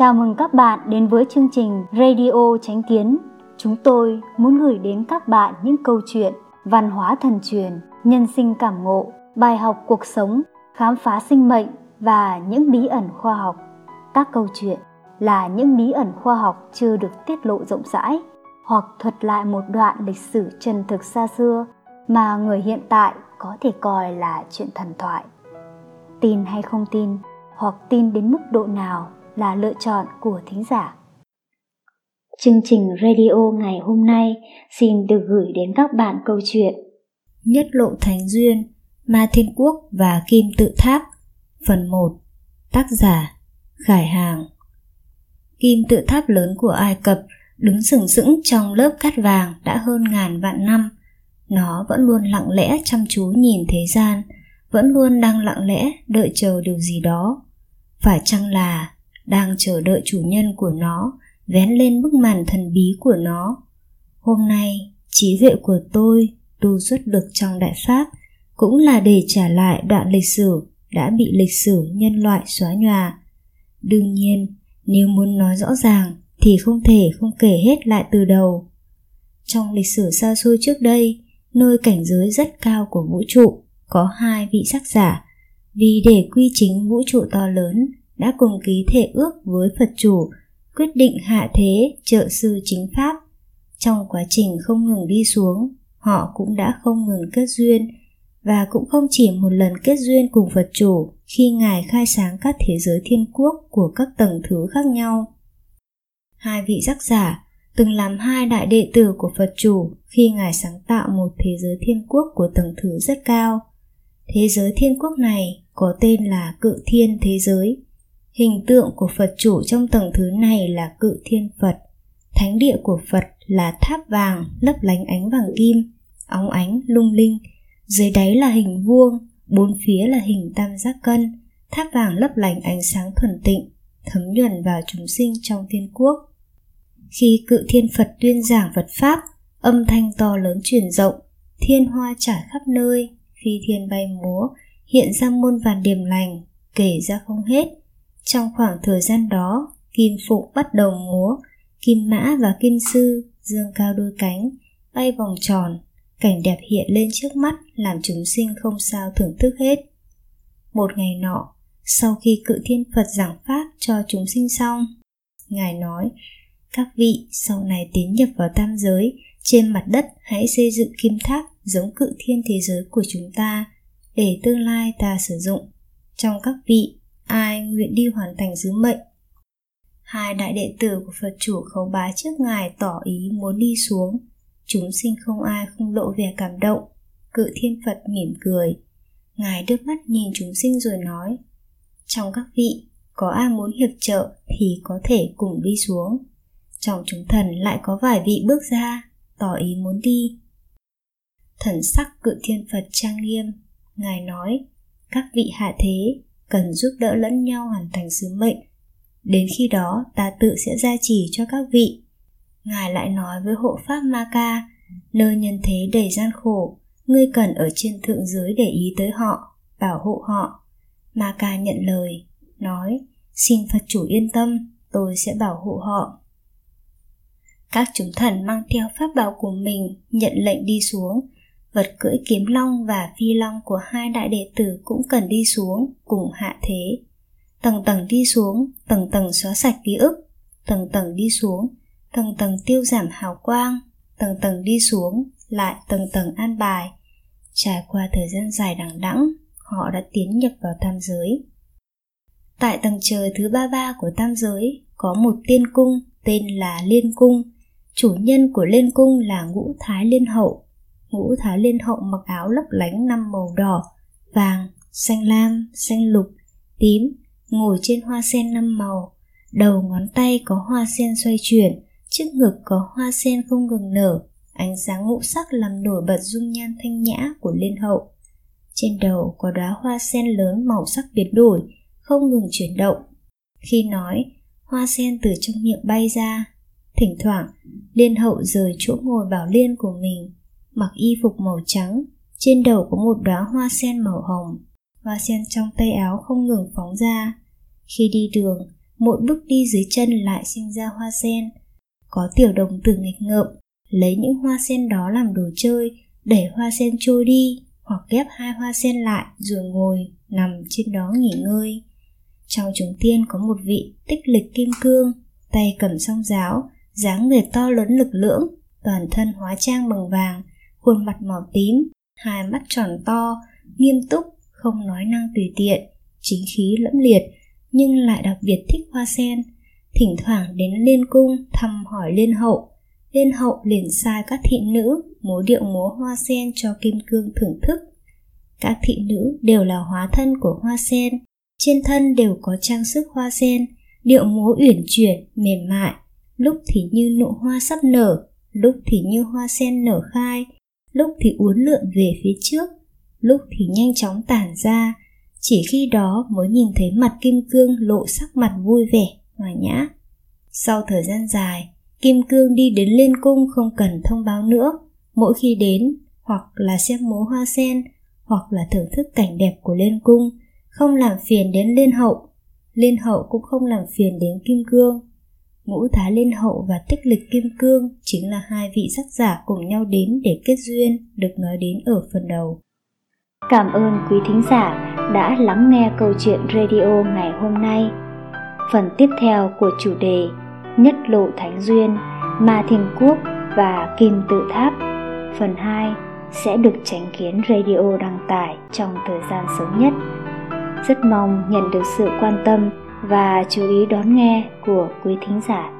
Chào mừng các bạn đến với chương trình Radio Chánh Kiến. Chúng tôi muốn gửi đến các bạn những câu chuyện văn hóa thần truyền, nhân sinh cảm ngộ, bài học cuộc sống, khám phá sinh mệnh và những bí ẩn khoa học. Các câu chuyện là những bí ẩn khoa học chưa được tiết lộ rộng rãi hoặc thuật lại một đoạn lịch sử chân thực xa xưa mà người hiện tại có thể coi là chuyện thần thoại. Tin hay không tin, hoặc tin đến mức độ nào là lựa chọn của thính giả. Chương trình radio ngày hôm nay xin được gửi đến các bạn câu chuyện Nhất lộ Thánh Duyên, Ma Thiên Quốc và Kim Tự Tháp Phần 1 Tác giả Khải Hàng Kim tự tháp lớn của Ai Cập đứng sừng sững trong lớp cát vàng đã hơn ngàn vạn năm. Nó vẫn luôn lặng lẽ chăm chú nhìn thế gian, vẫn luôn đang lặng lẽ đợi chờ điều gì đó. Phải chăng là đang chờ đợi chủ nhân của nó, vén lên bức màn thần bí của nó. Hôm nay, trí tuệ của tôi tu xuất được trong đại pháp, cũng là để trả lại đoạn lịch sử đã bị lịch sử nhân loại xóa nhòa. Đương nhiên, nếu muốn nói rõ ràng thì không thể không kể hết lại từ đầu. Trong lịch sử xa xôi trước đây, nơi cảnh giới rất cao của vũ trụ có hai vị sắc giả. Vì để quy chính vũ trụ to lớn đã cùng ký thể ước với Phật chủ, quyết định hạ thế trợ sư chính pháp. Trong quá trình không ngừng đi xuống, họ cũng đã không ngừng kết duyên và cũng không chỉ một lần kết duyên cùng Phật chủ khi Ngài khai sáng các thế giới thiên quốc của các tầng thứ khác nhau. Hai vị giác giả từng làm hai đại đệ tử của Phật chủ khi Ngài sáng tạo một thế giới thiên quốc của tầng thứ rất cao. Thế giới thiên quốc này có tên là cự thiên thế giới Hình tượng của Phật chủ trong tầng thứ này là cự thiên Phật. Thánh địa của Phật là tháp vàng lấp lánh ánh vàng kim, óng ánh lung linh. Dưới đáy là hình vuông, bốn phía là hình tam giác cân. Tháp vàng lấp lánh ánh sáng thuần tịnh, thấm nhuần vào chúng sinh trong thiên quốc. Khi cự thiên Phật tuyên giảng Phật Pháp, âm thanh to lớn truyền rộng, thiên hoa trải khắp nơi, phi thiên bay múa, hiện ra muôn vàn điểm lành, kể ra không hết trong khoảng thời gian đó, Kim Phụng bắt đầu múa, Kim Mã và Kim Sư dương cao đôi cánh, bay vòng tròn, cảnh đẹp hiện lên trước mắt làm chúng sinh không sao thưởng thức hết. Một ngày nọ, sau khi cự thiên Phật giảng pháp cho chúng sinh xong, Ngài nói, các vị sau này tiến nhập vào tam giới, trên mặt đất hãy xây dựng kim tháp giống cự thiên thế giới của chúng ta, để tương lai ta sử dụng. Trong các vị ai nguyện đi hoàn thành sứ mệnh? Hai đại đệ tử của phật chủ khấu bái trước ngài tỏ ý muốn đi xuống. Chúng sinh không ai không lộ vẻ cảm động. Cự thiên phật mỉm cười. Ngài đưa mắt nhìn chúng sinh rồi nói, trong các vị, có ai muốn hiệp trợ thì có thể cùng đi xuống. Trong chúng thần lại có vài vị bước ra, tỏ ý muốn đi. Thần sắc cự thiên phật trang nghiêm. Ngài nói, các vị hạ thế cần giúp đỡ lẫn nhau hoàn thành sứ mệnh. Đến khi đó, ta tự sẽ gia trì cho các vị. Ngài lại nói với hộ pháp ma ca nơi nhân thế đầy gian khổ, ngươi cần ở trên thượng giới để ý tới họ, bảo hộ họ. Ma ca nhận lời, nói, xin phật chủ yên tâm, tôi sẽ bảo hộ họ. Các chúng thần mang theo pháp bảo của mình nhận lệnh đi xuống vật cưỡi kiếm long và phi long của hai đại đệ tử cũng cần đi xuống cùng hạ thế. Tầng tầng đi xuống, tầng tầng xóa sạch ký ức. Tầng tầng đi xuống, tầng tầng tiêu giảm hào quang. Tầng tầng đi xuống, lại tầng tầng an bài. Trải qua thời gian dài đằng đẵng, họ đã tiến nhập vào tam giới. Tại tầng trời thứ ba ba của tam giới, có một tiên cung tên là liên cung. Chủ nhân của liên cung là ngũ thái liên hậu ngũ thải liên hậu mặc áo lấp lánh năm màu đỏ, vàng, xanh lam, xanh lục, tím, ngồi trên hoa sen năm màu. Đầu ngón tay có hoa sen xoay chuyển, trước ngực có hoa sen không ngừng nở. Ánh sáng ngũ sắc làm nổi bật dung nhan thanh nhã của liên hậu. Trên đầu có đóa hoa sen lớn màu sắc biến đổi, không ngừng chuyển động. Khi nói, hoa sen từ trong miệng bay ra, thỉnh thoảng, liên hậu rời chỗ ngồi bảo liên của mình mặc y phục màu trắng, trên đầu có một đóa hoa sen màu hồng. Hoa sen trong tay áo không ngừng phóng ra. Khi đi đường, mỗi bước đi dưới chân lại sinh ra hoa sen. Có tiểu đồng tử nghịch ngợm, lấy những hoa sen đó làm đồ chơi, đẩy hoa sen trôi đi, hoặc ghép hai hoa sen lại rồi ngồi, nằm trên đó nghỉ ngơi. Trong chúng tiên có một vị tích lịch kim cương, tay cầm song giáo, dáng người to lớn lực lưỡng, toàn thân hóa trang bằng vàng, khuôn mặt màu tím, hai mắt tròn to, nghiêm túc, không nói năng tùy tiện, chính khí lẫm liệt, nhưng lại đặc biệt thích hoa sen. Thỉnh thoảng đến liên cung thăm hỏi liên hậu, liên hậu liền sai các thị nữ múa điệu múa hoa sen cho kim cương thưởng thức. Các thị nữ đều là hóa thân của hoa sen, trên thân đều có trang sức hoa sen, điệu múa uyển chuyển, mềm mại, lúc thì như nụ hoa sắp nở, lúc thì như hoa sen nở khai, lúc thì uốn lượn về phía trước, lúc thì nhanh chóng tản ra, chỉ khi đó mới nhìn thấy mặt kim cương lộ sắc mặt vui vẻ, hòa nhã. Sau thời gian dài, kim cương đi đến liên cung không cần thông báo nữa, mỗi khi đến hoặc là xem múa hoa sen hoặc là thưởng thức cảnh đẹp của liên cung, không làm phiền đến liên hậu. Liên hậu cũng không làm phiền đến kim cương. Ngũ Thái Liên Hậu và Tích Lịch Kim Cương chính là hai vị tác giả cùng nhau đến để kết duyên được nói đến ở phần đầu. Cảm ơn quý thính giả đã lắng nghe câu chuyện radio ngày hôm nay. Phần tiếp theo của chủ đề Nhất Lộ Thánh Duyên, Ma Thiên Quốc và Kim Tự Tháp Phần 2 sẽ được tránh kiến radio đăng tải trong thời gian sớm nhất. Rất mong nhận được sự quan tâm và chú ý đón nghe của quý thính giả.